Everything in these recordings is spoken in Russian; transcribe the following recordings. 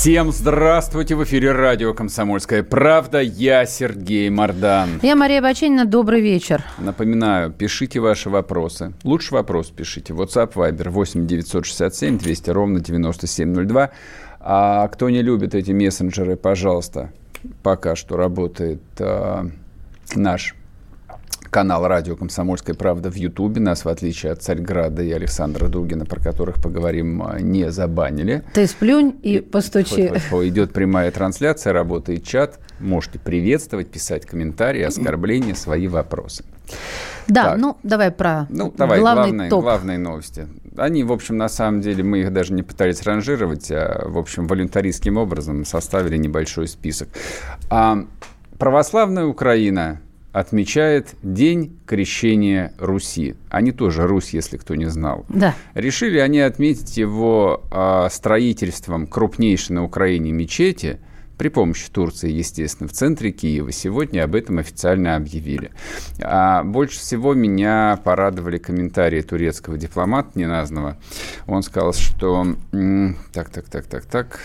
Всем здравствуйте! В эфире радио «Комсомольская правда». Я Сергей Мордан. Я Мария Баченина. Добрый вечер. Напоминаю, пишите ваши вопросы. Лучше вопрос пишите. WhatsApp, Viber 8 967 200 ровно 9702. А кто не любит эти мессенджеры, пожалуйста, пока что работает э, наш канал радио «Комсомольская правда» в Ютубе. Нас, в отличие от Царьграда и Александра Дугина, про которых поговорим, не забанили. Ты сплюнь и постучи. Фу, фу, фу. Идет прямая трансляция, работает чат. Можете приветствовать, писать комментарии, оскорбления, свои вопросы. Да, так. ну давай про ну, давай, главный главные, топ. главные новости. Они, в общем, на самом деле, мы их даже не пытались ранжировать, а, в общем, волюнтаристским образом составили небольшой список. А, православная Украина отмечает День крещения Руси. Они тоже Русь, если кто не знал. Да. Решили они отметить его э, строительством крупнейшей на Украине мечети при помощи Турции, естественно, в центре Киева. Сегодня об этом официально объявили. А больше всего меня порадовали комментарии турецкого дипломата неназванного. Он сказал, что... Так, так, так, так, так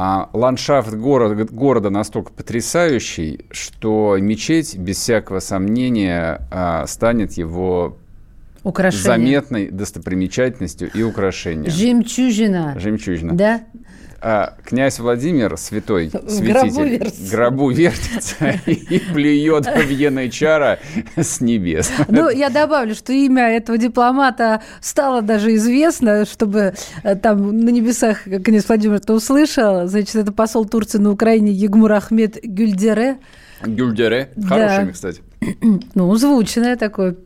а ландшафт города, города настолько потрясающий, что мечеть, без всякого сомнения, а, станет его Украшение. заметной достопримечательностью и украшением. Жемчужина. Жемчужина. Да? А, князь Владимир, святой святитель, гробу, гробу вертится и плюет в янычара с небес. Ну, я добавлю, что имя этого дипломата стало даже известно, чтобы э, там на небесах князь Владимир это услышал. Значит, это посол Турции на Украине Егмур Ахмед Гюльдере. Гюльдере. Хорошее имя, кстати. Ну, звучное такое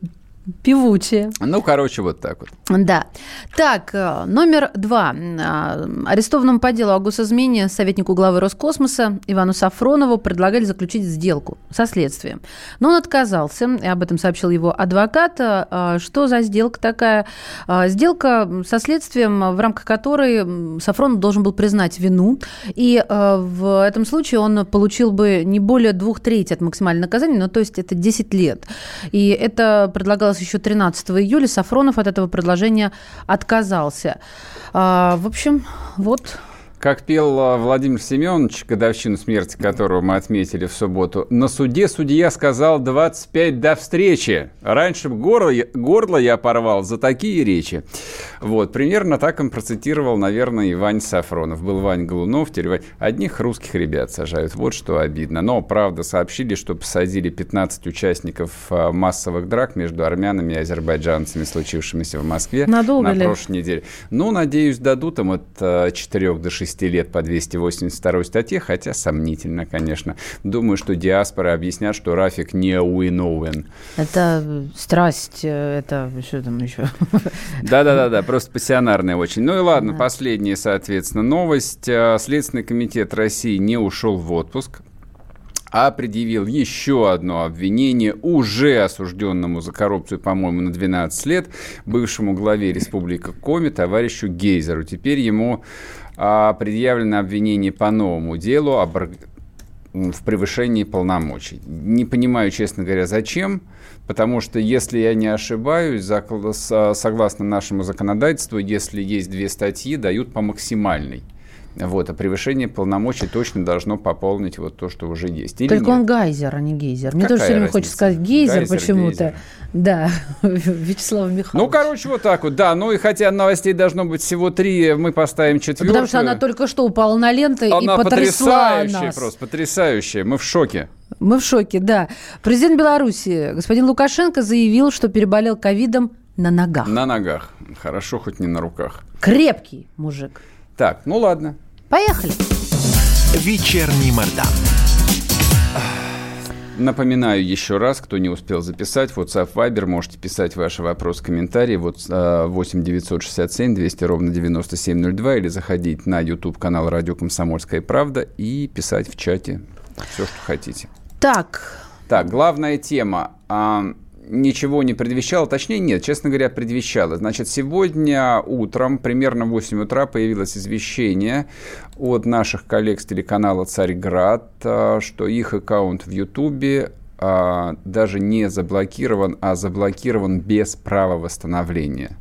Певучие. Ну, короче, вот так вот. Да. Так, э, номер два. Э, арестованному по делу о госизмене советнику главы Роскосмоса Ивану Сафронову предлагали заключить сделку со следствием. Но он отказался, и об этом сообщил его адвокат. Э, что за сделка такая? Сделка со следствием, в рамках которой Сафронов должен был признать вину, и в этом случае он получил бы не более двух третей от максимального наказания, ну, то есть это 10 лет. И это предлагалось состоялась еще 13 июля. Сафронов от этого предложения отказался. А, в общем, вот как пел а, Владимир Семенович, годовщину смерти которого мы отметили в субботу, на суде судья сказал 25 до встречи. Раньше горло, горло я порвал за такие речи. Вот, примерно так он процитировал, наверное, и Вань Сафронов. Был Вань Голунов, теперь одних русских ребят сажают. Вот что обидно. Но, правда, сообщили, что посадили 15 участников а, массовых драк между армянами и азербайджанцами, случившимися в Москве Надолго на ли? прошлой неделе. Ну, надеюсь, дадут им от 4 до 6 10 лет по 282 статье, хотя сомнительно, конечно. Думаю, что диаспора объяснят, что Рафик не уиновен. Это страсть, э, это что там еще? Да-да-да, просто пассионарная очень. Ну и ладно, последняя, соответственно, новость. Э, Следственный комитет России не ушел в отпуск а предъявил еще одно обвинение уже осужденному за коррупцию, по-моему, на 12 лет, бывшему главе Республики Коми, товарищу Гейзеру. Теперь ему предъявлено обвинение по новому делу об, в превышении полномочий. Не понимаю, честно говоря, зачем, потому что, если я не ошибаюсь, согласно нашему законодательству, если есть две статьи, дают по максимальной. Вот, а превышение полномочий точно должно пополнить вот то, что уже есть. Или Только нет? он гейзер, а не гейзер. Мне Какая тоже все время хочется сказать гейзер, гейзер почему-то. Да, Вячеслав Михайлович. Ну, короче, вот так вот, да. Ну, и хотя новостей должно быть всего три, мы поставим четвертую. Потому что она только что упала на ленты она и потрясла потрясающая нас. просто, потрясающая. Мы в шоке. Мы в шоке, да. Президент Беларуси, господин Лукашенко, заявил, что переболел ковидом на ногах. На ногах. Хорошо, хоть не на руках. Крепкий мужик. Так, ну ладно. Поехали. Вечерний Мордан. Напоминаю еще раз, кто не успел записать, WhatsApp Viber, можете писать ваши вопросы, комментарии. Вот 8 967 200 ровно 9702 или заходить на YouTube канал Радио Комсомольская правда и писать в чате все, что хотите. Так. Так, главная тема. Ничего не предвещало, точнее нет, честно говоря, предвещало. Значит, сегодня утром, примерно в 8 утра, появилось извещение от наших коллег с телеканала «Царьград», а, что их аккаунт в Ютубе а, даже не заблокирован, а заблокирован без права восстановления.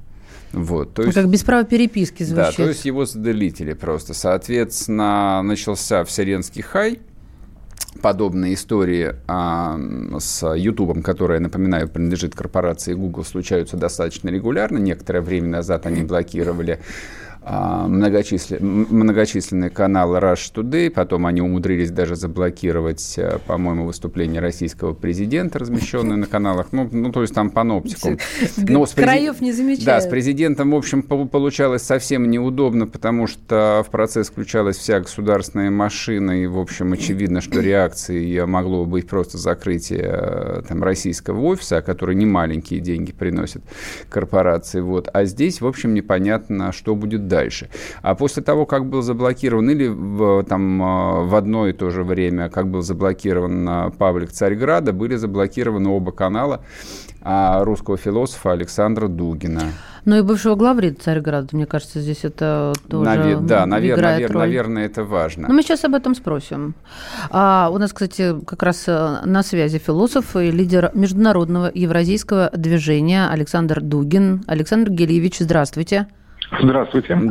Вот, то есть, как без права переписки звучит. Да, то есть его заделители просто. Соответственно, начался вселенский хай – подобные истории а, с YouTube, которая, напоминаю, принадлежит корпорации Google, случаются достаточно регулярно. Некоторое время назад они блокировали многочисленные, многочисленные каналы Rush Today, потом они умудрились даже заблокировать, э, по-моему, выступление российского президента, размещенное на каналах, ну, ну то есть там паноптикум. Но с Краев не замечают. Да, с президентом, в общем, получалось совсем неудобно, потому что в процесс включалась вся государственная машина, и, в общем, очевидно, что реакцией могло быть просто закрытие э, там, российского офиса, который не маленькие деньги приносит корпорации. Вот. А здесь, в общем, непонятно, что будет дальше. А после того, как был заблокирован, или в, там, а, в одно и то же время, как был заблокирован а, паблик Царьграда, были заблокированы оба канала а, русского философа Александра Дугина. Ну и бывшего главреда Царьграда, мне кажется, здесь это тоже Навер... Да, навер... Навер... наверное, это важно. Но мы сейчас об этом спросим. А, у нас, кстати, как раз э, на связи философ и лидер международного евразийского движения Александр Дугин. Александр Гелиевич, здравствуйте. Здравствуйте.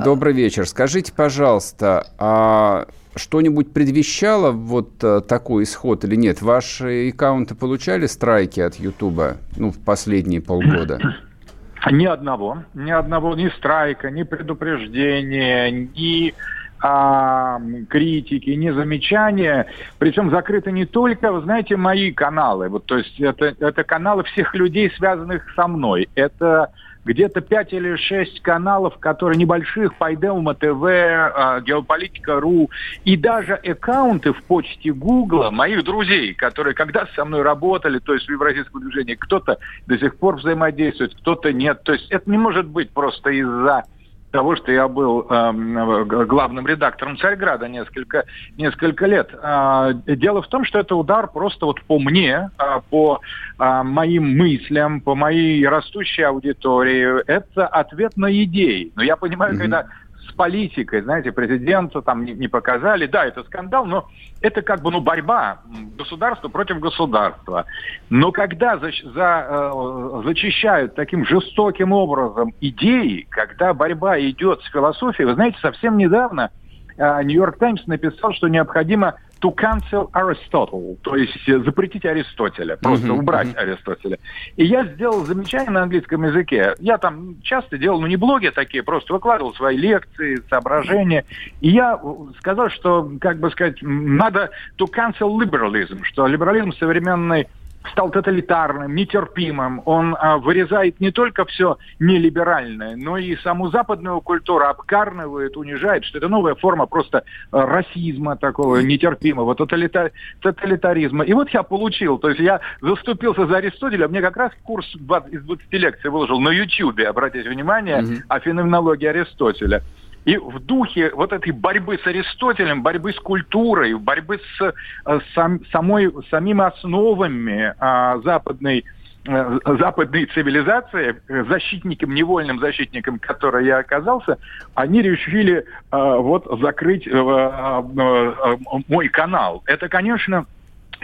Добрый вечер. Скажите, пожалуйста, а что-нибудь предвещало вот э, такой исход или нет? Ваши аккаунты получали страйки от Ютуба ну, в последние полгода? Ни одного. Ни одного, ни страйка, ни предупреждения, ни а, критики, ни замечания. Причем закрыты не только, вы знаете, мои каналы. Вот, то есть это, это каналы всех людей, связанных со мной. Это где-то 5 или 6 каналов, которые небольших, Пайделма ТВ, а, Геополитика.ру, и даже аккаунты в почте Гугла моих друзей, которые когда со мной работали, то есть в Евразийском движении, кто-то до сих пор взаимодействует, кто-то нет. То есть это не может быть просто из-за того, что я был э, главным редактором Царьграда несколько, несколько лет. Э, дело в том, что это удар просто вот по мне, э, по э, моим мыслям, по моей растущей аудитории. Это ответ на идеи. Но я понимаю, mm-hmm. когда с политикой, знаете, президента там не, не показали. Да, это скандал, но это как бы ну, борьба государства против государства. Но когда за, за, э, зачищают таким жестоким образом идеи, когда борьба идет с философией, вы знаете, совсем недавно Нью-Йорк э, Таймс написал, что необходимо to cancel Aristotle, то есть э, запретить Аристотеля, просто uh-huh, убрать uh-huh. Аристотеля. И я сделал замечание на английском языке. Я там часто делал, ну не блоги такие, просто выкладывал свои лекции, соображения. И я сказал, что, как бы сказать, надо to cancel liberalism, что либерализм современный стал тоталитарным, нетерпимым. Он а, вырезает не только все нелиберальное, но и саму западную культуру обкарнывает, унижает, что это новая форма просто а, расизма такого нетерпимого, тоталитар, тоталитаризма. И вот я получил, то есть я заступился за Аристотеля, мне как раз курс из 20 лекций выложил на Ютьюбе, обратите внимание, mm-hmm. о феноменологии Аристотеля. И в духе вот этой борьбы с Аристотелем, борьбы с культурой, борьбы с э, сам, самой, самими основами а, западной э, западной цивилизации, защитником, невольным защитником, который я оказался, они решили э, вот закрыть э, э, мой канал. Это, конечно,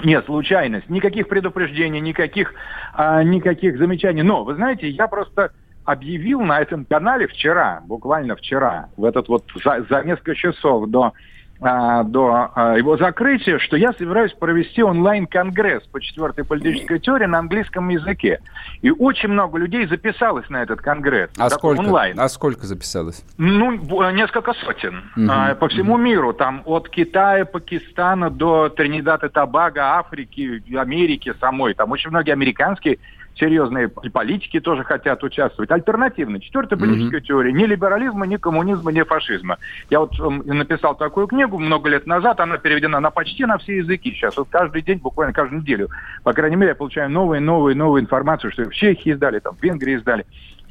нет, случайность. Никаких предупреждений, никаких, э, никаких замечаний. Но, вы знаете, я просто объявил на этом канале вчера, буквально вчера, в этот вот за, за несколько часов до а, до а, его закрытия, что я собираюсь провести онлайн-конгресс по четвертой политической теории на английском языке. И очень много людей записалось на этот конгресс. А сколько? Онлайн. А сколько записалось? Ну, несколько сотен. Угу. По всему угу. миру. Там от Китая, Пакистана до Тринидада и Тобаго, Африки, Америки самой. Там очень многие американские серьезные политики тоже хотят участвовать. Альтернативная, четвертая политическая mm-hmm. теория. Ни либерализма, ни коммунизма, ни фашизма. Я вот э, написал такую книгу много лет назад, она переведена на почти на все языки сейчас. Вот каждый день, буквально каждую неделю, по крайней мере, я получаю новые, новые, новые информацию, что в Чехии издали, там, в Венгрии издали.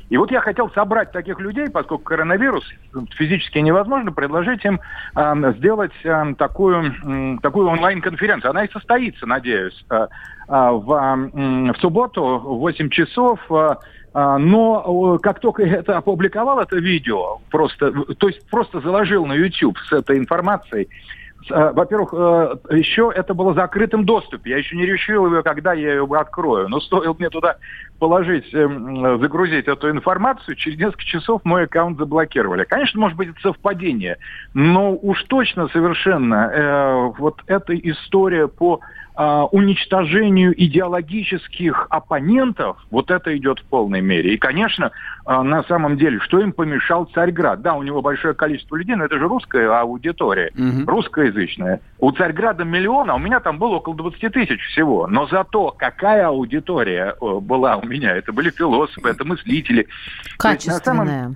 И вот я хотел собрать таких людей, поскольку коронавирус физически невозможно, предложить им э, сделать э, такую, э, такую онлайн-конференцию. Она и состоится, надеюсь, э, э, в, э, в субботу в 8 часов. Э, но как только это опубликовал, это видео, просто, то есть просто заложил на YouTube с этой информацией, Э, во-первых, э, еще это было в закрытом доступе. Я еще не решил, когда я ее открою. Но стоило мне туда положить, эм, загрузить эту информацию, через несколько часов мой аккаунт заблокировали. Конечно, может быть, это совпадение, но уж точно совершенно э, вот эта история по а, уничтожению идеологических оппонентов, вот это идет в полной мере. И, конечно, а, на самом деле, что им помешал Царьград? Да, у него большое количество людей, но это же русская аудитория, угу. русскоязычная. У Царьграда миллион, а у меня там было около 20 тысяч всего. Но зато какая аудитория была у меня? Это были философы, это мыслители. Качественная.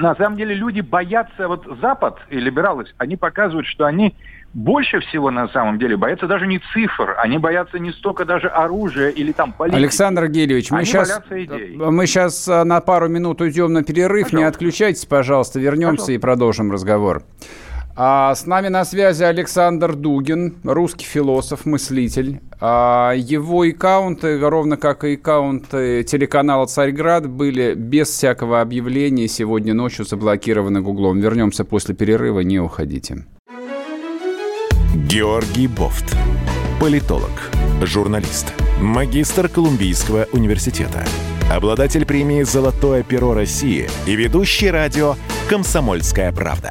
На самом деле люди боятся, вот Запад и либералы, они показывают, что они больше всего на самом деле боятся даже не цифр, они боятся не столько даже оружия или там политики. Александр Гелевич, мы сейчас, мы сейчас а, на пару минут уйдем на перерыв, пожалуйста. не отключайтесь, пожалуйста, вернемся пожалуйста. и продолжим разговор. А с нами на связи Александр Дугин, русский философ, мыслитель. А его аккаунты, ровно как и аккаунты телеканала «Царьград», были без всякого объявления сегодня ночью заблокированы Гуглом. Вернемся после перерыва, не уходите. Георгий Бофт. Политолог, журналист, магистр Колумбийского университета, обладатель премии «Золотое перо России» и ведущий радио «Комсомольская правда».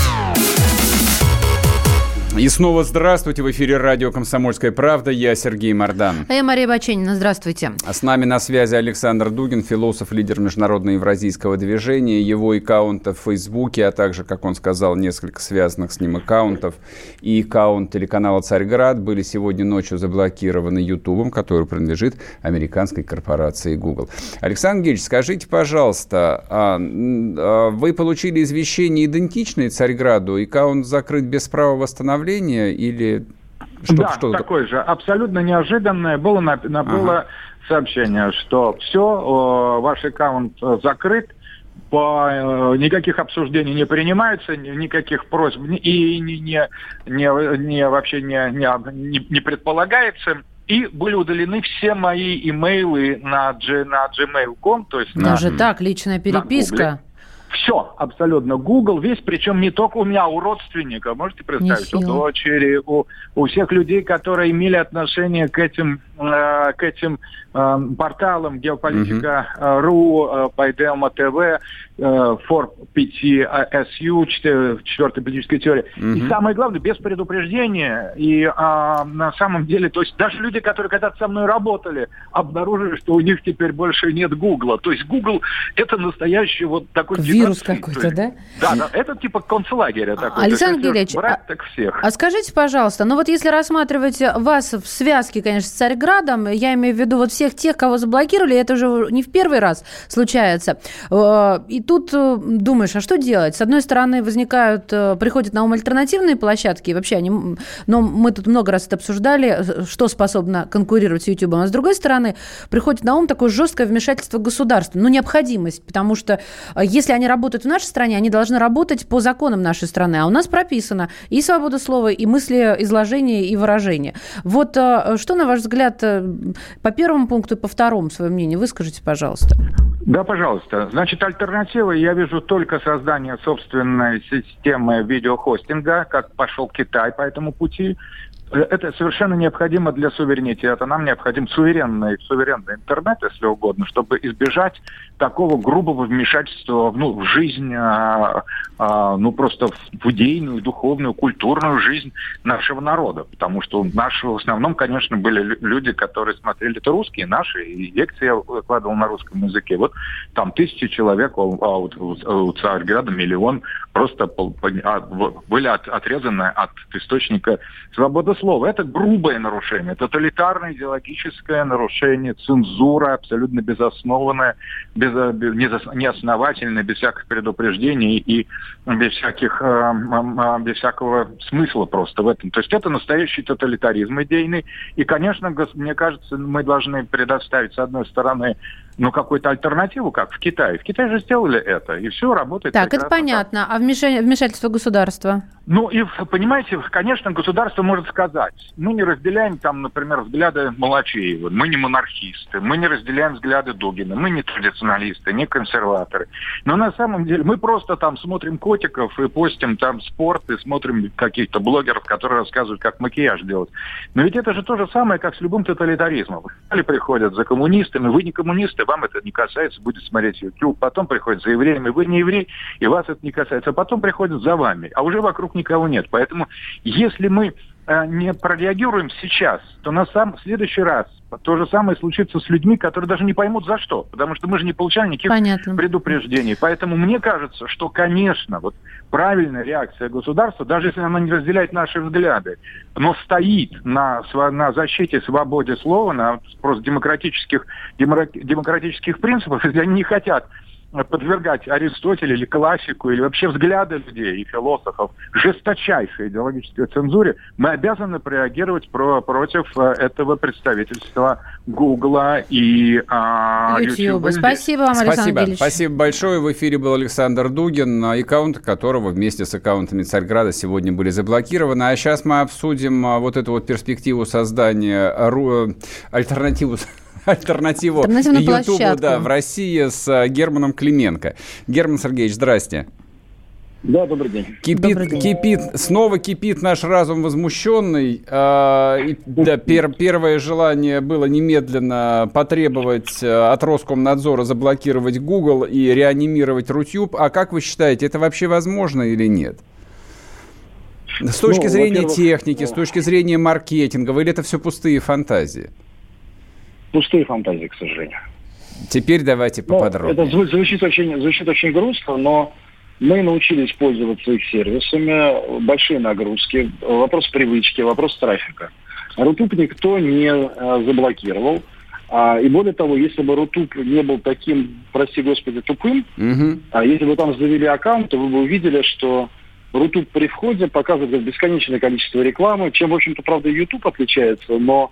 И снова здравствуйте. В эфире радио «Комсомольская правда». Я Сергей Мордан. А я Мария Баченина. Здравствуйте. А с нами на связи Александр Дугин, философ, лидер международного евразийского движения. Его аккаунты в Фейсбуке, а также, как он сказал, несколько связанных с ним аккаунтов и аккаунт телеканала «Царьград» были сегодня ночью заблокированы Ютубом, который принадлежит американской корпорации Google. Александр Гельевич, скажите, пожалуйста, а, а, вы получили извещение идентичное «Царьграду», и аккаунт закрыт без права восстановления обновление или что, да, что такое же. Абсолютно неожиданное было, на, на, ага. было сообщение, что все, ваш аккаунт э, закрыт, по, э, никаких обсуждений не принимается, никаких просьб и не, не, не, не вообще не, не, не предполагается. И были удалены все мои имейлы на, G, на gmail.com, то есть Даже на, так, личная переписка. Все, абсолютно. Google весь, причем не только у меня, у родственников, можете представить, у дочери, у, у всех людей, которые имели отношение к этим, э, к этим э, порталам геополитика.ру, э, Пайдема ТВ, э, Фор 5 SU, четвертая политическая теория. Угу. И самое главное, без предупреждения. И э, на самом деле, то есть даже люди, которые когда-то со мной работали, обнаружили, что у них теперь больше нет Гугла. То есть Google это настоящий вот такой вирус какой-то, да? Да, да, это типа концлагеря такой. Александр Гелевич, брать, а, так всех. а скажите, пожалуйста, ну вот если рассматривать вас в связке, конечно, с Царьградом, я имею в виду вот всех тех, кого заблокировали, это уже не в первый раз случается. Э, и тут э, думаешь, а что делать? С одной стороны, возникают, э, приходят на ум альтернативные площадки, вообще они, но мы тут много раз это обсуждали, что способно конкурировать с YouTube, а с другой стороны, приходит на ум такое жесткое вмешательство государства, ну, необходимость, потому что если они работают в нашей стране, они должны работать по законам нашей страны. А у нас прописано и свобода слова, и мысли изложения, и выражения. Вот э, что, на ваш взгляд, э, по первому пункту и по второму свое мнение выскажите, пожалуйста. Да, пожалуйста. Значит, альтернатива я вижу только создание собственной системы видеохостинга, как пошел Китай по этому пути. Это совершенно необходимо для суверенитета. Нам необходим суверенный, суверенный интернет, если угодно, чтобы избежать такого грубого вмешательства ну, в жизнь, а, а, ну просто в идейную, духовную, культурную жизнь нашего народа. Потому что наши в основном, конечно, были люди, которые смотрели это русские, наши, и лекции я выкладывал на русском языке. Вот там тысячи человек, а вот у Царьграда миллион просто а, были отрезаны от источника свободы слова. Это грубое нарушение, тоталитарное идеологическое нарушение, цензура абсолютно безоснованная, без, неосновательная, без всяких предупреждений и без, всяких, э, без всякого смысла просто в этом. То есть это настоящий тоталитаризм идейный. И, конечно, мне кажется, мы должны предоставить, с одной стороны, ну, какую-то альтернативу, как в Китае. В Китае же сделали это, и все работает. Так, это понятно. Так. А вмешательство государства? Ну, и, понимаете, конечно, государство может сказать, мы не разделяем там, например, взгляды Молочеева, мы не монархисты, мы не разделяем взгляды Дугина, мы не традиционалисты, не консерваторы. Но на самом деле мы просто там смотрим котиков и постим там спорт, и смотрим каких-то блогеров, которые рассказывают, как макияж делать. Но ведь это же то же самое, как с любым тоталитаризмом. Приходят за коммунистами, вы не коммунисты, вам это не касается, будет смотреть YouTube. Потом приходят за евреями, вы не еврей, и вас это не касается. А потом приходят за вами, а уже вокруг никого нет. Поэтому если мы э, не прореагируем сейчас, то на сам в следующий раз то же самое случится с людьми, которые даже не поймут за что, потому что мы же не получали никаких Понятно. предупреждений. Поэтому мне кажется, что, конечно, вот правильная реакция государства, даже если она не разделяет наши взгляды, но стоит на, на защите свободы слова, на просто демократических, демократических принципов, если они не хотят подвергать Аристотеля или классику, или вообще взгляды людей и философов жесточайшей идеологической цензуре, мы обязаны прореагировать про, против э, этого представительства Гугла и а, YouTube. Спасибо вам, Александр Спасибо. Ильич. Спасибо большое. В эфире был Александр Дугин, аккаунт которого вместе с аккаунтами Царьграда сегодня были заблокированы. А сейчас мы обсудим а, вот эту вот перспективу создания, э, альтернативу альтернативу Ютубу да, в России с э, Германом Клименко. Герман Сергеевич, здрасте. Да, добрый день. Кипит, добрый день. кипит, снова кипит наш разум возмущенный. И, да, пер, первое желание было немедленно потребовать э, от Роскомнадзора заблокировать Google и реанимировать Рутюб. А как вы считаете, это вообще возможно или нет? С точки ну, зрения техники, с точки зрения маркетинга, или это все пустые фантазии? Пустые фантазии, к сожалению. Теперь давайте ну, поподробнее. это звучит очень, звучит очень грустно, но мы научились пользоваться их сервисами, большие нагрузки, вопрос привычки, вопрос трафика. Rutube никто не а, заблокировал. А, и более того, если бы Rutube не был таким, прости господи, тупым, угу. а если бы там завели аккаунт, то вы бы увидели, что Рутуб при входе показывает бесконечное количество рекламы, чем, в общем-то, правда, YouTube отличается, но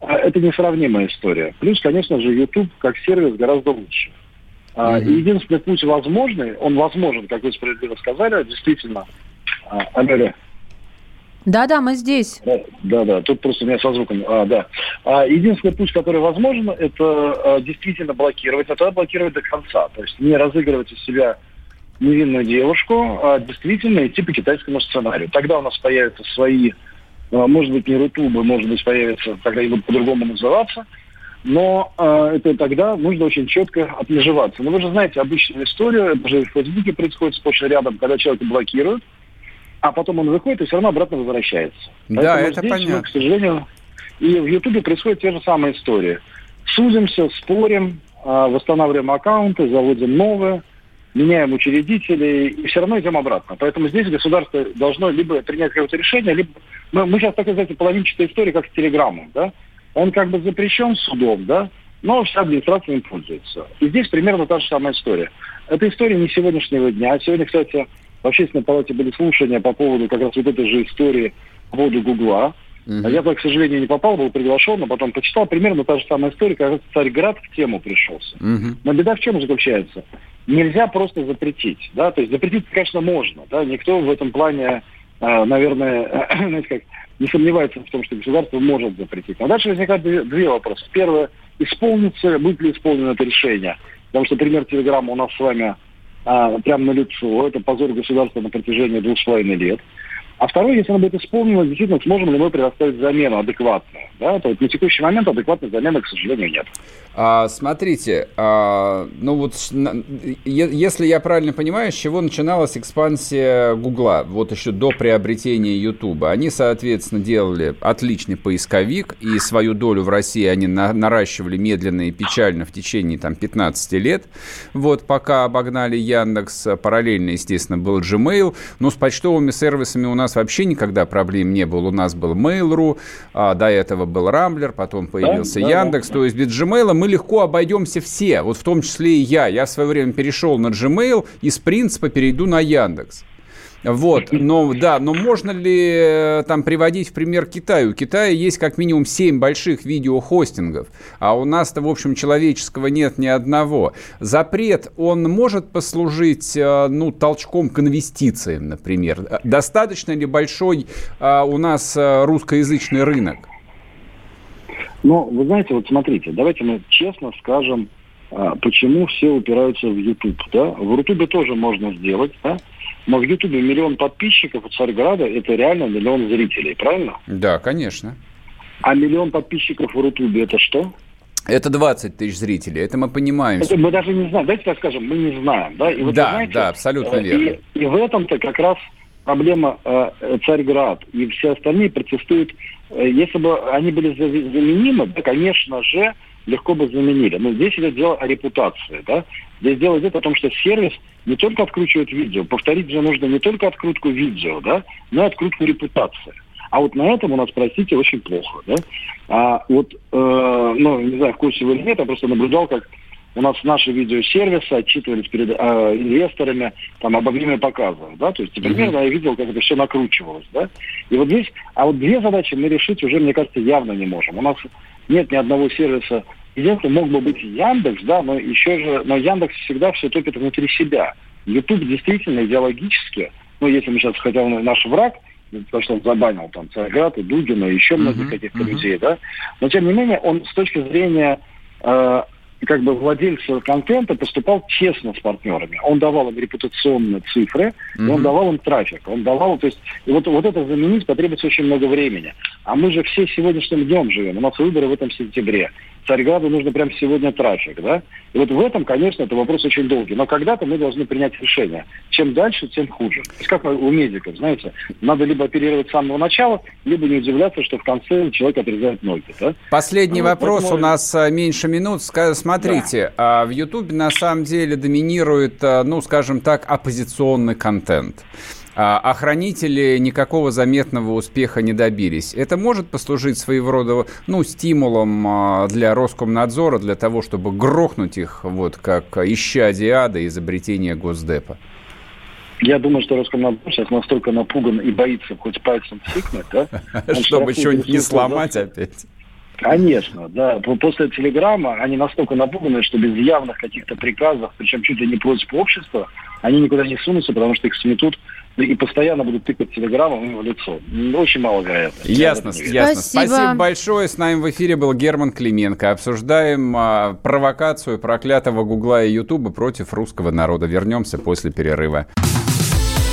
это несравнимая история. Плюс, конечно же, YouTube как сервис гораздо лучше. Mm-hmm. И единственный путь возможный, он возможен, как вы справедливо сказали, действительно. А, алло, да-да, мы здесь. Да, да, тут просто у меня со звуком. А, да. А, единственный путь, который возможен, это а, действительно блокировать, а тогда блокировать до конца. То есть не разыгрывать из себя невинную девушку, а действительно идти по китайскому сценарию. Тогда у нас появятся свои а, может быть, не Рутубы, может быть, появится, тогда и будут по-другому называться. Но э, это тогда нужно очень четко отмежеваться. Но вы же знаете обычную историю, это же в Фейсбуке происходит сплошь рядом, когда человека блокируют, а потом он выходит и все равно обратно возвращается. Да, Поэтому это здесь понятно. Мы, к сожалению, и в Ютубе происходит те же самые истории. Судимся, спорим, э, восстанавливаем аккаунты, заводим новые – меняем учредителей, и все равно идем обратно. Поэтому здесь государство должно либо принять какое-то решение, либо... Мы, мы сейчас такой, знаете, половинчатая история, как с Телеграмом, да? Он как бы запрещен судом, да? Но вся администрация им пользуется. И здесь примерно та же самая история. Это история не сегодняшнего дня. Сегодня, кстати, в общественной палате были слушания по поводу как раз вот этой же истории по поводу Гугла. Uh-huh. Я, к сожалению, не попал, был приглашен, но потом почитал. Примерно та же самая история, как Царьград в тему пришелся. Uh-huh. Но беда в чем заключается? Нельзя просто запретить. Да? То есть запретить, конечно, можно. Да? Никто в этом плане, э, наверное, знаете, как, не сомневается в том, что государство может запретить. Но дальше возникают две, две вопроса. Первое, исполнится, будет ли исполнено это решение. Потому что пример Телеграма у нас с вами а, прямо на лицо. Это позор государства на протяжении двух с половиной лет. А второе, если оно будет исполнено, действительно, сможем ли мы предоставить замену адекватную. Да? То есть на текущий момент адекватной замены, к сожалению, нет. А, смотрите, а, ну вот если я правильно понимаю, с чего начиналась экспансия Гугла, вот еще до приобретения Ютуба. Они, соответственно, делали отличный поисковик, и свою долю в России они на, наращивали медленно и печально в течение там 15 лет. Вот пока обогнали Яндекс, параллельно, естественно, был Gmail, но с почтовыми сервисами у нас вообще никогда проблем не было. У нас был Mail.ru, а до этого был Рамблер, потом появился да, Яндекс. Да, да. То есть без Gmail мы легко обойдемся все, вот в том числе и я. Я в свое время перешел на Gmail и с принципа перейду на Яндекс. Вот, но да, но можно ли э, там приводить в пример Китай? У Китая есть как минимум 7 больших видеохостингов, а у нас-то, в общем, человеческого нет ни одного. Запрет, он может послужить, э, ну, толчком к инвестициям, например? Достаточно ли большой а, у нас э, русскоязычный рынок? Ну, вы знаете, вот смотрите, давайте мы честно скажем, почему все упираются в YouTube. Да? В Рутубе тоже можно сделать, да? Но в Ютубе миллион подписчиков у Царьграда – это реально миллион зрителей, правильно? Да, конечно. А миллион подписчиков в Рутубе – это что? Это 20 тысяч зрителей, это мы понимаем. Это мы даже не знаем, давайте так скажем, мы не знаем. Да, и вот, да, знаете, да, абсолютно э, верно. И, и в этом-то как раз проблема э, Царьград и все остальные протестуют. Э, если бы они были заменимы, да, конечно же, легко бы заменили. Но здесь идет дело о репутации. Да? Здесь дело идет о том, что сервис не только откручивает видео, повторить же нужно не только открутку видео, да, но и открутку репутации. А вот на этом у нас, простите, очень плохо. Да? А вот, э, ну, не знаю, в курсе вы или нет, я просто наблюдал, как у нас наши видеосервисы отчитывались перед э, инвесторами там, об объеме показов. Да? То есть примерно mm-hmm. я видел, как это все накручивалось. Да? И вот здесь, а вот две задачи мы решить уже, мне кажется, явно не можем. У нас нет ни одного сервиса. Единственное, мог бы быть Яндекс, да, но еще же, но Яндекс всегда все топит внутри себя. YouTube действительно идеологически, ну, если мы сейчас, хотя он наш враг, потому что он забанил там Царьград и Дугина, и еще многих uh-huh, каких-то uh-huh. людей, да, но тем не менее он с точки зрения э, как бы владельца контента поступал честно с партнерами. Он давал им репутационные цифры, mm-hmm. и он давал им трафик. Он давал, то есть, и вот, вот это заменить потребуется очень много времени. А мы же все сегодняшним днем живем. У нас выборы в этом сентябре. Царьграду нужно прямо сегодня трафик, да? И вот в этом, конечно, это вопрос очень долгий. Но когда-то мы должны принять решение. Чем дальше, тем хуже. То есть как у медиков, знаете, надо либо оперировать с самого начала, либо не удивляться, что в конце человек отрезает ноги, да? Последний ну, вопрос, поэтому... у нас а, меньше минут. Смотрите, да. в Ютубе на самом деле доминирует, а, ну, скажем так, оппозиционный контент а охранители никакого заметного успеха не добились. Это может послужить своего рода ну, стимулом а, для Роскомнадзора, для того, чтобы грохнуть их, вот как ища диада изобретения Госдепа? Я думаю, что Роскомнадзор сейчас настолько напуган и боится хоть пальцем тикнуть, да? Чтобы что-нибудь не сломать опять. Конечно, да. После телеграмма они настолько напуганы, что без явных каких-то приказов, причем чуть ли не против общества, они никуда не сунутся, потому что их сметут и постоянно будут тыкать телеграммом в лицо. Очень маловероятно. Ясно, ясно. Спасибо. Спасибо большое. С нами в эфире был Герман Клименко. Обсуждаем а, провокацию проклятого Гугла и Ютуба против русского народа. Вернемся после перерыва.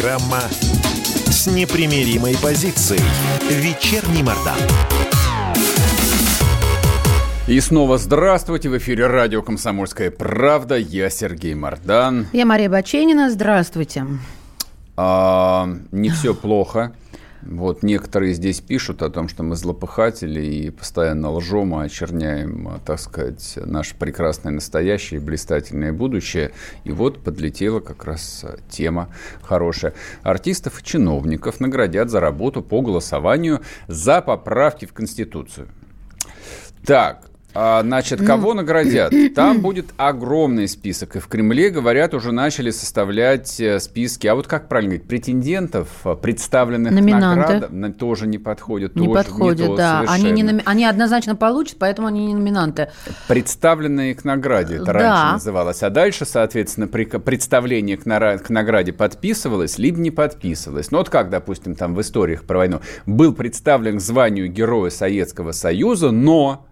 Программа с непримиримой позицией. Вечерний Мордан. И снова здравствуйте. В эфире радио «Комсомольская правда». Я Сергей Мордан. Я Мария Баченина. Здравствуйте. А, не все плохо. Вот некоторые здесь пишут о том, что мы злопыхатели и постоянно лжем и очерняем, так сказать, наше прекрасное настоящее и блистательное будущее. И вот подлетела как раз тема хорошая. Артистов и чиновников наградят за работу по голосованию за поправки в Конституцию. Так, А, значит, кого наградят? Там будет огромный список. И в Кремле, говорят, уже начали составлять э, списки. А вот как правильно говорить? Претендентов, э, представленных Номинанты. наградам, тоже не подходят. Не тоже подходят, то да. Они, не номи- они однозначно получат, поэтому они не номинанты. Представленные к награде, это Да. раньше называлось. А дальше, соответственно, при- представление к, нара- к награде подписывалось, либо не подписывалось. Ну вот как, допустим, там в историях про войну. Был представлен к званию Героя Советского Союза, но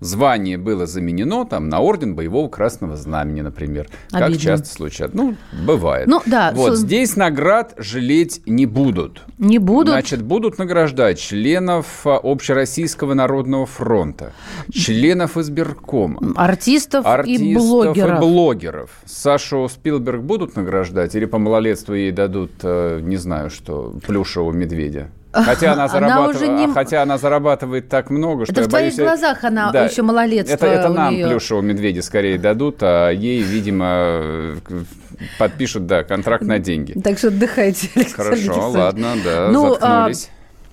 звание было заменено там на орден боевого красного знамени, например. Как Обидно. часто случается. Ну, бывает. Ну, да, Вот с- здесь наград жалеть не будут. Не будут. Значит, будут награждать членов а, Общероссийского народного фронта, членов избиркома, артистов, артистов и блогеров. и блогеров. Сашу Спилберг будут награждать или по малолетству ей дадут, э, не знаю что, плюшевого медведя? Хотя она, Она зарабатывает, уже не- хотя она зарабатывает так много, что Это я в твоих боюсь, я- глазах она еще малолетство Это, это нам неё. плюшевого медведя скорее дадут, а ей, видимо, подпишут, да, контракт на деньги. Так что отдыхайте, Александр Хорошо, ладно, да, Ну, а, заткнулись.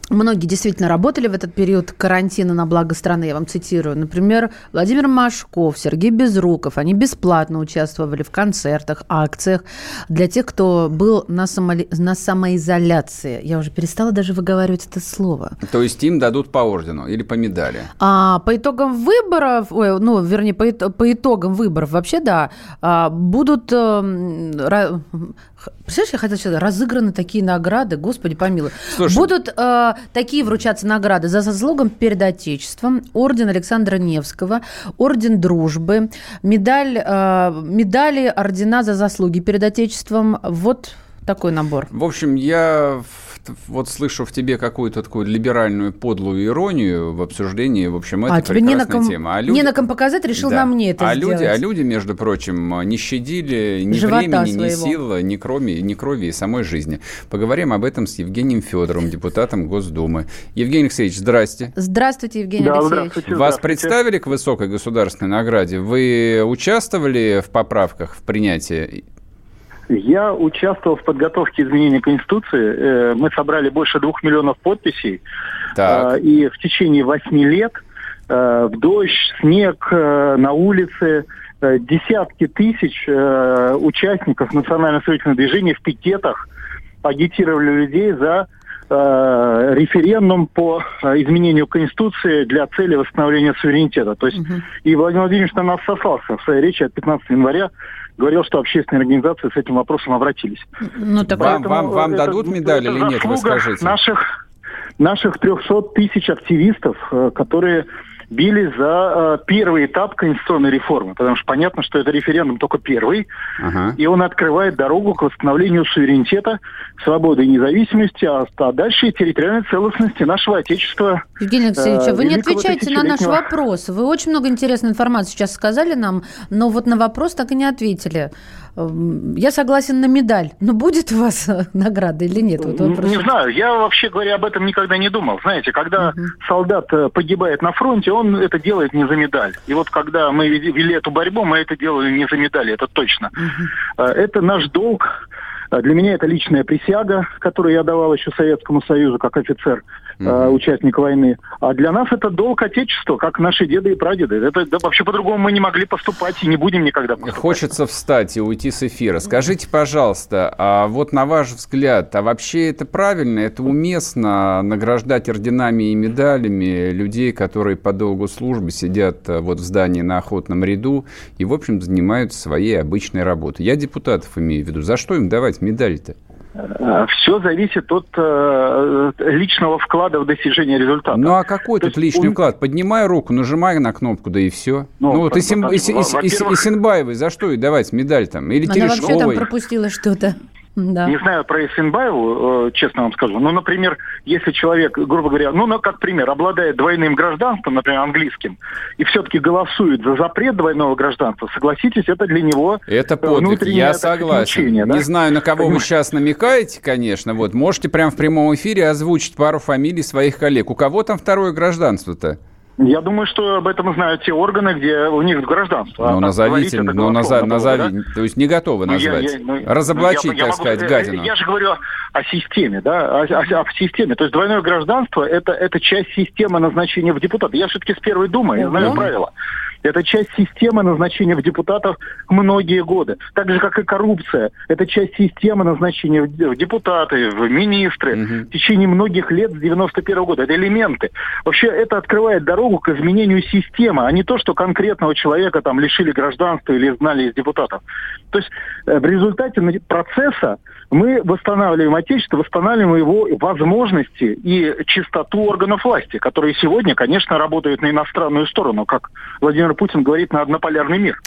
Многие действительно работали в этот период карантина на благо страны, я вам цитирую. Например, Владимир Машков, Сергей Безруков. Они бесплатно участвовали в концертах, акциях для тех, кто был на, самоли- на самоизоляции. Я уже перестала даже выговаривать это слово. То есть им дадут по ордену или по медали? А по итогам выборов, ой, ну, вернее, по, по итогам выборов вообще, да, а, будут, эм, представляешь, я хотела сказать, разыграны такие награды, господи помилуй. Слушай. Будут э, такие вручаться награды за заслугам перед Отечеством, орден Александра Невского, орден Дружбы, медаль, э, медали, ордена за заслуги перед Отечеством. Вот такой набор. В общем, я вот слышу в тебе какую-то такую либеральную подлую иронию в обсуждении. В общем, это а не на, прекрасная ком, тема. А не на ком показать, решил Да. на мне это а сделать. люди, а люди, между прочим, не щадили ни Живота времени, ни своего. сил, ни крови, ни крови и самой жизни. Поговорим об этом с Евгением Федоровым, депутатом Госдумы. Евгений Алексеевич, здрасте. Здравствуйте, Евгений Да, Алексеевич. здравствуйте. Вас здравствуйте. представили к высокой государственной награде? Вы участвовали в поправках в принятии? Я участвовал в подготовке изменения Конституции. Э, Мы собрали больше двух миллионов подписей. Так. Э, И в течение восьми лет э, в дождь, снег, на улице десятки тысяч участников национально-освободительного движения в пикетах агитировали людей за референдум по изменению Конституции для цели восстановления суверенитета. То есть и Владимир Владимирович на нас сослался в своей речи от 15 января, говорил, что общественные организации с этим вопросом обратились. Ну, так Вам- вам- вам это- дадут медаль это или нет, вы скажите? Наших, наших 300 тысяч активистов, э, которые бились за э, первый этап конституционной реформы. Потому что понятно, что это референдум только первый, Ага. и он открывает дорогу к восстановлению суверенитета, свободы и независимости, а, а дальше и территориальной целостности нашего Отечества. Евгений Алексеевич, а вы не отвечаете на наш вопрос. Вы очень много интересной информации сейчас сказали нам, но вот на вопрос так и не ответили. Эм, Я согласен на медаль, но будет у вас награда или нет? Вот Не вопрос. не знаю, я вообще говоря об этом никогда не думал. Знаете, когда солдат э, погибает на фронте, он это делает не за медаль. И вот когда мы вели эту борьбу, мы это делали не за медаль, это точно. Э, Это наш долг. Э, Для меня это личная присяга, которую я давал еще Советскому Союзу как офицер, э, участник войны. А для нас это долг Отечества, как наши деды и прадеды. Это да, вообще по-другому мы не могли поступать и не будем никогда поступать. Хочется встать и уйти с эфира. Скажите, пожалуйста, а вот на ваш взгляд, а вообще это правильно, это уместно награждать орденами и медалями людей, которые по долгу службы сидят э, вот в здании на охотном ряду и, в общем, занимаются своей обычной работой? Я депутатов имею в виду. За что им давать медаль-то? Все зависит от э, личного вклада в достижение результата. Ну а какой То тут лишний он- вклад? Поднимай руку, нажимай на кнопку, да и все. Ну, Ну, вот как Исин- бы так, Ис- Ис- Ис- во-первых- Исенбаевой за что ей давать медаль там? Или Она вообще там пропустила что-то. Да. Не знаю про Исенбаеву, э, честно вам скажу. Но, например, если человек, грубо говоря, ну, ну, как пример, обладает двойным гражданством, например, английским, и все-таки голосует за запрет двойного гражданства, согласитесь, это для него Это э, подвиг, внутреннее, я согласен. да? Не знаю, на кого вы Понимаете? сейчас намекаете, конечно. Вот можете прямо в прямом эфире озвучить пару фамилий своих коллег. У кого там второе гражданство-то? Я думаю, что об этом знают те органы, где у них гражданство. А ну, так назовите, ну, бы, назови, да? то есть не готовы Ну, я- назвать. я- ну, Разоблачить, ну, я- я так могу- сказать, гадину. Я же говорю о системе, да, о, о, о системе. То есть двойное гражданство это, это часть системы назначения в депутаты. Я все-таки с первой думы, я знаю правила. Это часть системы назначения в депутатов многие годы. Так же, как и коррупция. Это часть системы назначения в депутаты, в министры угу. в течение многих лет с 91 -го года. Это элементы. Вообще это открывает дорогу к изменению системы, а не то, что конкретного человека там лишили гражданства или знали из депутатов. То есть э, в результате процесса мы восстанавливаем Отечество, восстанавливаем его возможности и чистоту органов власти, которые сегодня, конечно, работают на иностранную сторону, как Владимир Путин говорит, на однополярный мир.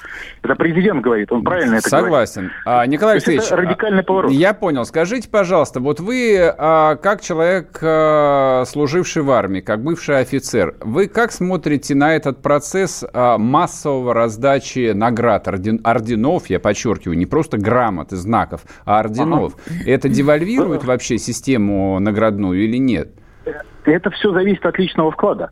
Это президент говорит, он правильно это Согласен. говорит. Согласен. А, Николай Алексеевич, это радикальный поворот. Я понял. Скажите, пожалуйста, вот вы, а, как человек, а, служивший в армии, как бывший офицер, вы как смотрите на этот процесс массового раздачи наград, орден, орденов, я подчеркиваю, не просто грамот и знаков, а орденов? Это девальвирует вообще систему наградную или нет? Это все зависит от личного вклада.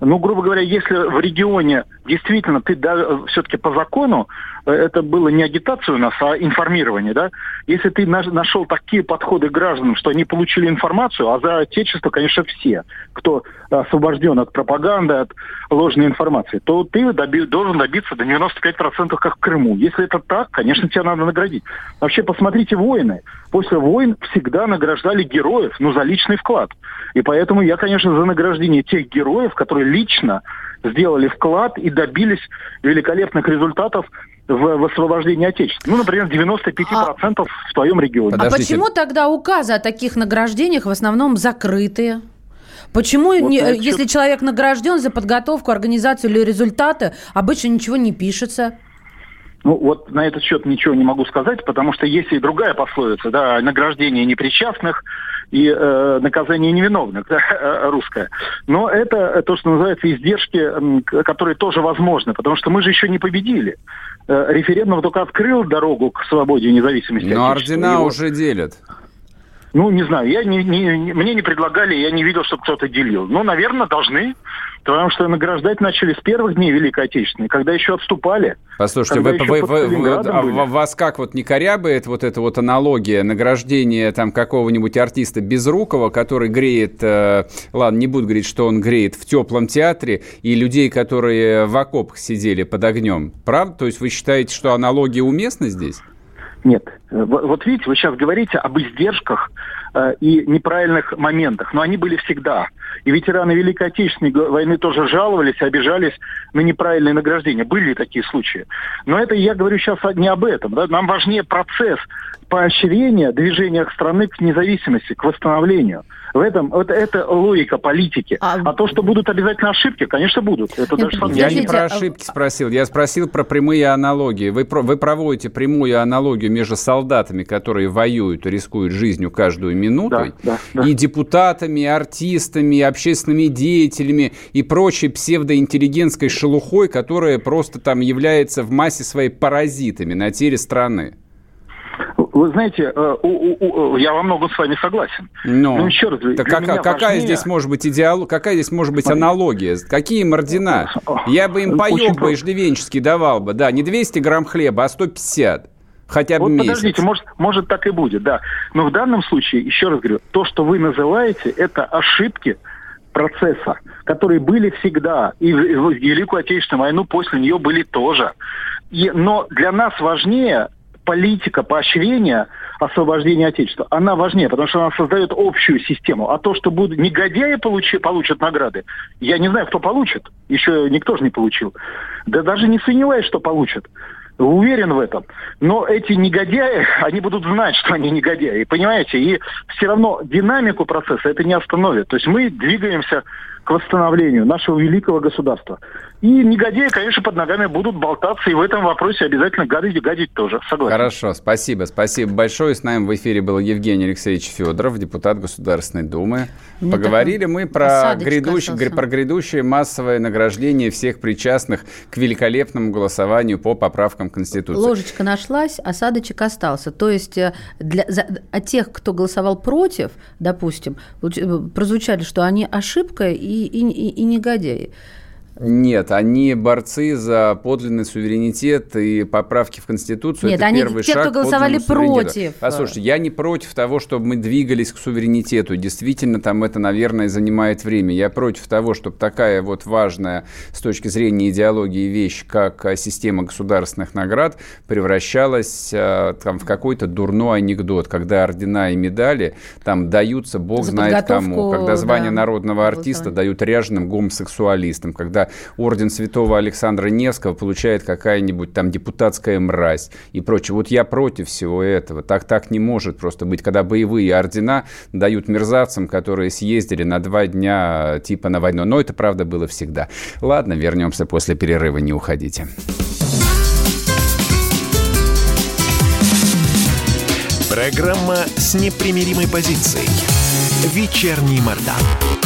Ну, грубо говоря, если в регионе действительно ты да, все-таки по закону, это было не агитация у нас, а информирование, да, если ты нашел такие подходы гражданам, что они получили информацию, а за отечество, конечно, все, кто освобожден от пропаганды, от ложной информации, то ты доби, должен добиться до 95% как в Крыму. Если это так, конечно, тебя надо наградить. Вообще, посмотрите войны. После войн всегда награждали героев, ну, за личный вклад. И поэтому я, конечно, за награждение тех героев, которые лично сделали вклад и добились великолепных результатов в, в освобождении Отечества. Ну, например, 95% а... в твоем регионе. А Подождите. почему тогда указы о таких награждениях в основном закрытые? Почему, вот не, если счет... человек награжден за подготовку, организацию или результаты, обычно ничего не пишется? Ну, вот на этот счет ничего не могу сказать, потому что есть и другая пословица, да, награждение непричастных и э, наказание невиновных, э, русское. Но это то, что называется издержки, которые тоже возможны, потому что мы же еще не победили. Э, референдум только открыл дорогу к свободе и независимости. Но ордена его... уже делят. Ну, не знаю, я не, не, не, мне не предлагали, я не видел, чтобы кто-то делил. Но, наверное, должны, потому что награждать начали с первых дней Великой Отечественной, когда еще отступали. Послушайте, вы, вы, вы, вы, а вас как вот не корябает вот эта вот аналогия награждения там какого-нибудь артиста Безрукова, который греет, э, ладно, не буду говорить, что он греет в теплом театре, и людей, которые в окопах сидели под огнем. Правда? То есть вы считаете, что аналогия уместна здесь? Нет. Вот видите, вы сейчас говорите об издержках э, и неправильных моментах, но они были всегда. И ветераны Великой Отечественной войны тоже жаловались, обижались на неправильные награждения. Были такие случаи. Но это я говорю сейчас не об этом. Да? Нам важнее процесс поощрения движения страны к независимости, к восстановлению. В этом это, это логика политики. А... а то, что будут обязательно ошибки, конечно, будут. Это Нет, даже я не про а ошибки спросил, я спросил про прямые аналогии. Вы, вы проводите прямую аналогию между солдатами, которые воюют и рискуют жизнью каждую минуту, да, да, да. и депутатами, артистами, общественными деятелями и прочей псевдоинтеллигентской шелухой, которая просто там является в массе своей паразитами на теле страны. Вы знаете, э, у, у, я во многом с вами согласен. Но, ну, еще раз, так как, какая важнее... здесь может быть идеал, какая здесь может быть аналогия? Какие ордена? Я бы им паёк бы иждивенческий давал бы, да, не 200 грамм хлеба, а 150. Хотя бы вот месяц. подождите, может, может так и будет, да. Но в данном случае, еще раз говорю, то, что вы называете, это ошибки процесса, которые были всегда. И в Великую Отечественную войну после нее были тоже. И, но для нас важнее политика поощрения освобождения Отечества, она важнее, потому что она создает общую систему. А то, что будут негодяи получи, получат награды, я не знаю, кто получит. Еще никто же не получил. Да даже не сомневаюсь, что получат. Уверен в этом. Но эти негодяи, они будут знать, что они негодяи. Понимаете? И все равно динамику процесса это не остановит. То есть мы двигаемся к восстановлению нашего великого государства. И негодяи, конечно, под ногами будут болтаться, и в этом вопросе обязательно гадить и гадить тоже. Согласен. Хорошо, спасибо. Спасибо большое. С нами в эфире был Евгений Алексеевич Федоров, депутат Государственной Думы. Мне Поговорили мы про, грядущ... про грядущее массовое награждение всех причастных к великолепному голосованию по поправкам Конституции. Ложечка нашлась, осадочек остался. То есть э, для, за, от тех, кто голосовал против, допустим, э, прозвучали, что они ошибка и и, и, и негодяи. Нет, они борцы за подлинный суверенитет и поправки в Конституцию. Нет, Это они первый те, шаг кто голосовали против. Послушайте, я не против того, чтобы мы двигались к суверенитету. Действительно, там это, наверное, занимает время. Я против того, чтобы такая вот важная с точки зрения идеологии вещь, как а, система государственных наград, превращалась а, там, в какой-то дурной анекдот, когда ордена и медали там даются бог За знает кому. Когда звание да, народного артиста дают ряженым гомосексуалистам, когда орден святого Александра Невского получает какая-нибудь там депутатская мразь и прочее. Вот я против всего этого. Так так не может просто быть, когда боевые ордена дают мерзавцам, которые съездили на два дня типа на войну. Но это, правда, было всегда. Ладно, вернемся после перерыва, не уходите. Программа с непримиримой позицией. Вечерний Мордан.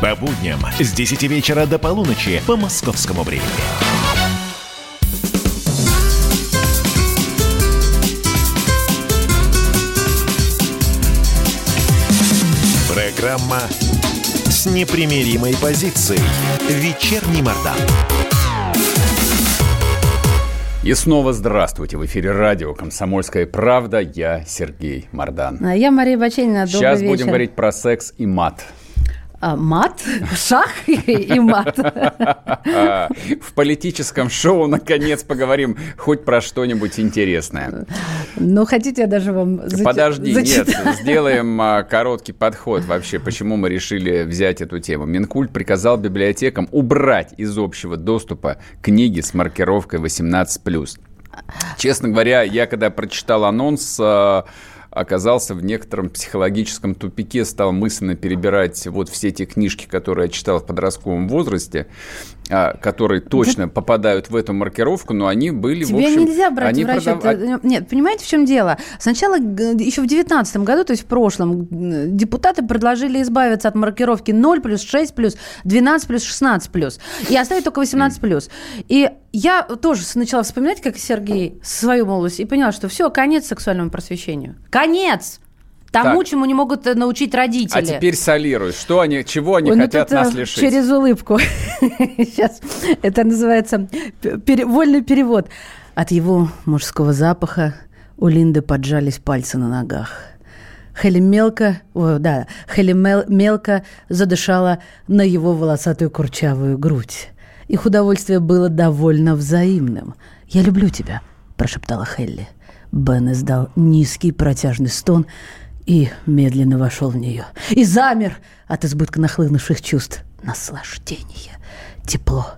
По будням с 10 вечера до полуночи по московскому времени. Программа с непримиримой позицией. Вечерний Мордан. И снова здравствуйте. В эфире радио «Комсомольская правда». Я Сергей Мордан. А Я Мария Баченина. Добрый Сейчас вечер. будем говорить про секс и мат. А, мат? Шах и мат. В политическом шоу, наконец, поговорим хоть про что-нибудь интересное. Ну, хотите, я даже вам зач- Подожди, нет, зачитаю? сделаем а, короткий подход вообще, почему мы решили взять эту тему. Минкульт приказал библиотекам убрать из общего доступа книги с маркировкой 18+. Честно говоря, я когда прочитал анонс, а, оказался в некотором психологическом тупике, стал мысленно перебирать вот все те книжки, которые я читал в подростковом возрасте, а, которые точно попадают в эту маркировку, но они были, в Тебе общем... нельзя брать они в расчет. продав- э, Нет, понимаете, в чем дело? Сначала, еще в 2019 году, то есть в прошлом, депутаты предложили избавиться от маркировки 0 плюс, 6 плюс, 12 плюс, 16 плюс. И оставить только 18 плюс. И я тоже начала вспоминать, как Сергей, свою молодость, и поняла, что все, конец сексуальному просвещению. Конец! Тому, Так. чему не могут э, научить родители. А теперь солируй. Что они, чего они Ой, ну хотят тут, нас э, лишить? Через улыбку. Сейчас это называется пере- вольный перевод. От его мужского запаха у Линды поджались пальцы на ногах. Хелли мелко, о, да, Хелли мел- мелко задышала на его волосатую курчавую грудь. Их удовольствие было довольно взаимным. «Я люблю тебя», – прошептала Хелли. Бен издал низкий протяжный стон и медленно вошел в нее. И замер от избытка нахлынувших чувств. Наслаждение, тепло.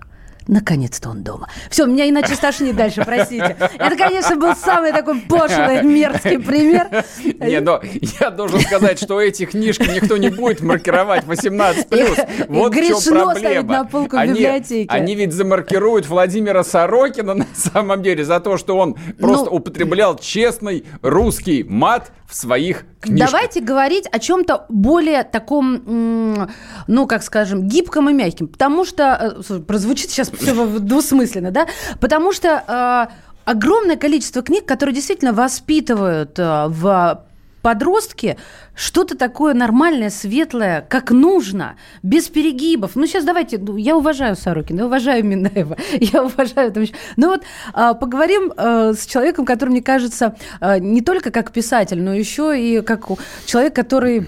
Наконец-то он дома. Все, меня иначе стошнит дальше, простите. Это, конечно, был самый такой пошлый, мерзкий пример. Не, но я должен сказать, что эти книжки никто не будет маркировать 18+. И- Вот и в чем грешно проблема. ставить на полку они, библиотеке. Они ведь замаркируют Владимира Сорокина на самом деле за то, что он просто Ну- употреблял честный русский мат в своих книжках. Давайте говорить о чем-то более таком, ну, как скажем, гибком и мягким. Потому что, э, прозвучит сейчас все двусмысленно, да? Потому что э, огромное количество книг, которые действительно воспитывают э, в подростке что-то такое нормальное, светлое, как нужно, без перегибов. Ну, сейчас давайте, ну, я уважаю Сорокина, я уважаю Минаева, я уважаю... там Ну вот а, поговорим а, с человеком, который, мне кажется, а, не только как писатель, но еще и как человек, который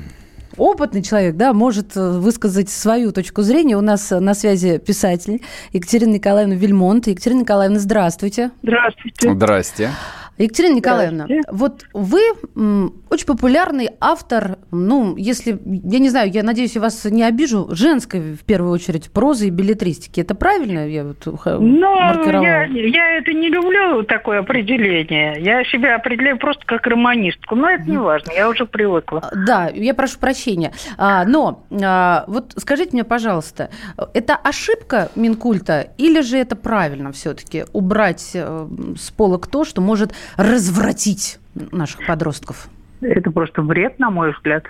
опытный человек, да, может э, высказать свою точку зрения. У нас э, на связи писатель Екатерина Николаевна Вильмонт. Екатерина Николаевна, здравствуйте. Здравствуйте. Здрасте. Екатерина Николаевна, вот вы очень популярный автор, ну, если, я не знаю, я надеюсь, я вас не обижу, женской, в первую очередь, прозы и билетристики. Это правильно? Я вот ну, я, я это не люблю, такое определение. Я себя определяю просто как романистку. Но это не важно, я уже привыкла. А, да, я прошу прощения. А, но а, вот скажите мне, пожалуйста, это ошибка Минкульта или же это правильно все-таки убрать э, с полок то, что может развратить наших подростков? Это просто бред, на мой взгляд.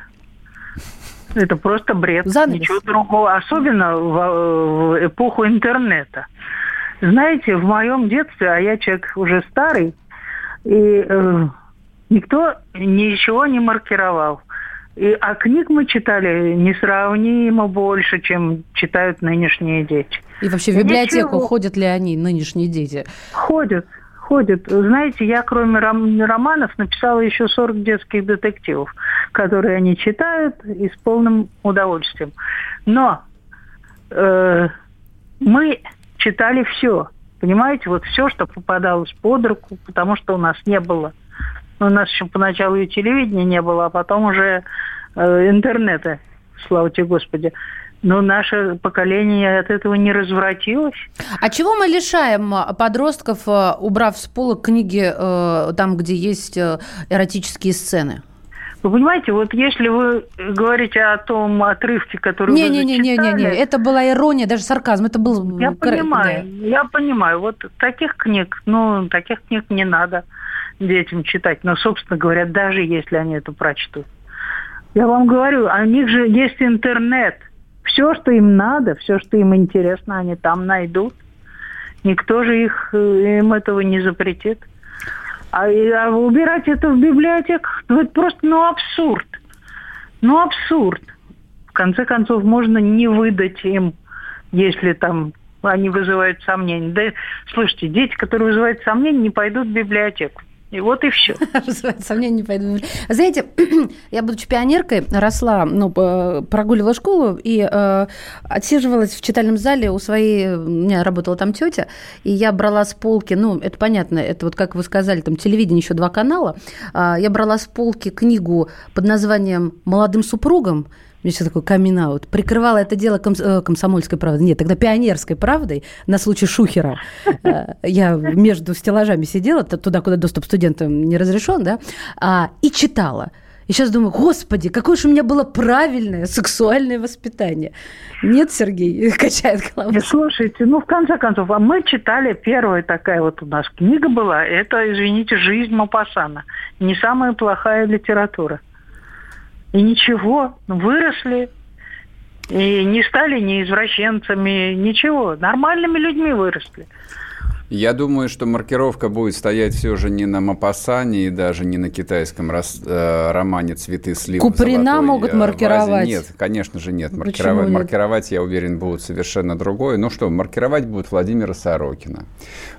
Это просто бред. Занавес. Ничего другого. Особенно в, в эпоху интернета. Знаете, в моем детстве, а я человек уже старый, и э, никто ничего не маркировал. И, а книг мы читали несравнимо больше, чем читают нынешние дети. И вообще в библиотеку Ничего. ходят ли они, нынешние дети? Ходят ходит. Знаете, я кроме ром- романов написала еще 40 детских детективов, которые они читают и с полным удовольствием. Но э, мы читали все. Понимаете, вот все, что попадалось под руку, потому что у нас не было. У нас еще поначалу и телевидения не было, а потом уже э, интернета, слава тебе Господи но наше поколение от этого не развратилось. А чего мы лишаем а, подростков, а, убрав с пола книги э, там, где есть э, эротические сцены? Вы понимаете, вот если вы говорите о том отрывке, который не, вы не, не, не, не, не, это была ирония, даже сарказм, это был. Я понимаю, да. я понимаю. Вот таких книг, ну таких книг не надо детям читать. Но, собственно говоря, даже если они это прочтут, я вам говорю, у них же есть интернет все, что им надо, все, что им интересно, они там найдут. Никто же их, э, им этого не запретит. А, а убирать это в библиотеках, ну это просто ну, абсурд. Ну абсурд. В конце концов, можно не выдать им, если там они вызывают сомнения. Да, слушайте, дети, которые вызывают сомнения, не пойдут в библиотеку. И вот и все. Сомнений не пойду. Знаете, я, будучи пионеркой, росла, ну, прогуливала школу и э, отсиживалась в читальном зале у своей... У меня работала там тетя, и я брала с полки, ну, это понятно, это вот, как вы сказали, там телевидение, еще два канала. Э, я брала с полки книгу под названием «Молодым супругам», мне все такое камин -аут. Прикрывала это дело комс э, комсомольской правдой. Нет, тогда пионерской правдой на случай Шухера. Э, я между стеллажами сидела, туда, куда доступ студентам не разрешен, да, а, и читала. И сейчас думаю, господи, какое же у меня было правильное сексуальное воспитание. Нет, Сергей, качает головой. Слушайте, ну, в конце концов, а мы читали, первая такая вот у нас книга была, это, извините, «Жизнь Мапасана». Не самая плохая литература. И ничего, выросли, и не стали ни извращенцами, ничего. Нормальными людьми выросли. Я думаю, что маркировка будет стоять все же не на Мапасане и даже не на китайском рас, э, романе «Цветы сливы Куприна могут э, маркировать? Вазе. Нет, конечно же нет. Маркировать, нет. маркировать, я уверен, будут совершенно другое. Ну что, маркировать будут Владимира Сорокина.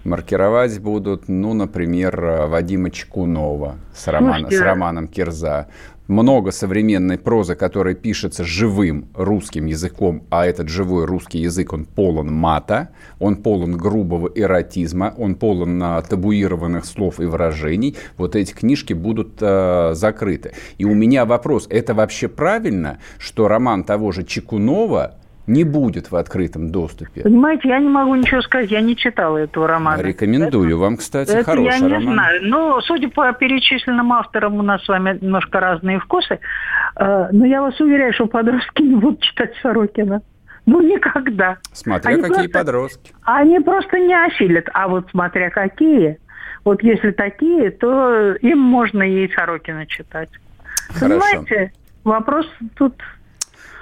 Маркировать будут, ну, например, э, Вадима Чекунова с, романа, с романом «Кирза» много современной прозы, которая пишется живым русским языком, а этот живой русский язык, он полон мата, он полон грубого эротизма, он полон а, табуированных слов и выражений, вот эти книжки будут а, закрыты. И у меня вопрос, это вообще правильно, что роман того же Чекунова не будет в открытом доступе. Понимаете, я не могу ничего сказать, я не читала этого романа. Рекомендую это, вам, кстати, это хороший я не роман. знаю. Но, судя по перечисленным авторам, у нас с вами немножко разные вкусы. Э, но я вас уверяю, что подростки не будут читать Сорокина. Ну, никогда. Смотря они какие просто, подростки. Они просто не осилят. А вот смотря какие, вот если такие, то им можно и Сорокина читать. Хорошо. Понимаете, вопрос тут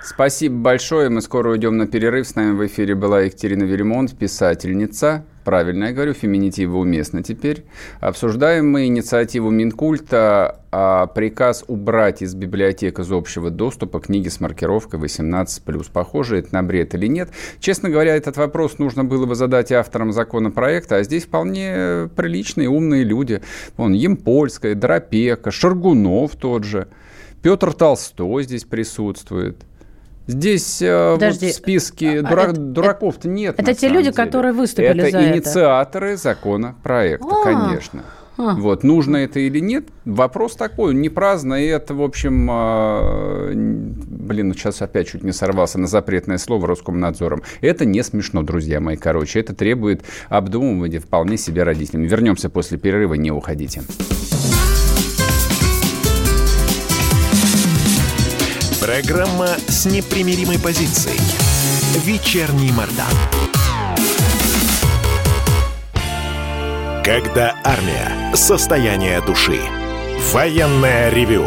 Спасибо большое. Мы скоро уйдем на перерыв. С нами в эфире была Екатерина Веремонт, писательница. Правильно я говорю, феминитивы уместно теперь. Обсуждаем мы инициативу Минкульта, а приказ убрать из библиотек из общего доступа книги с маркировкой 18+. Похоже, это на бред или нет? Честно говоря, этот вопрос нужно было бы задать авторам законопроекта, а здесь вполне приличные, умные люди. Вон, Емпольская, Дропека, Шаргунов тот же. Петр Толстой здесь присутствует. Здесь э, вот в списке а, дура- дураков-то нет. Это те люди, деле. которые выступили это за это. инициаторы законопроекта, а, конечно. А. Вот, нужно это или нет, вопрос такой, не праздно, и это, в общем, э, блин, ну сейчас опять чуть не сорвался на запретное слово Роскомнадзором. Это не смешно, друзья мои, короче, это требует обдумывания вполне себе родителям. Вернемся после перерыва, не уходите. Программа с непримиримой позицией. Вечерний Мордан. Когда армия. Состояние души. Военное ревю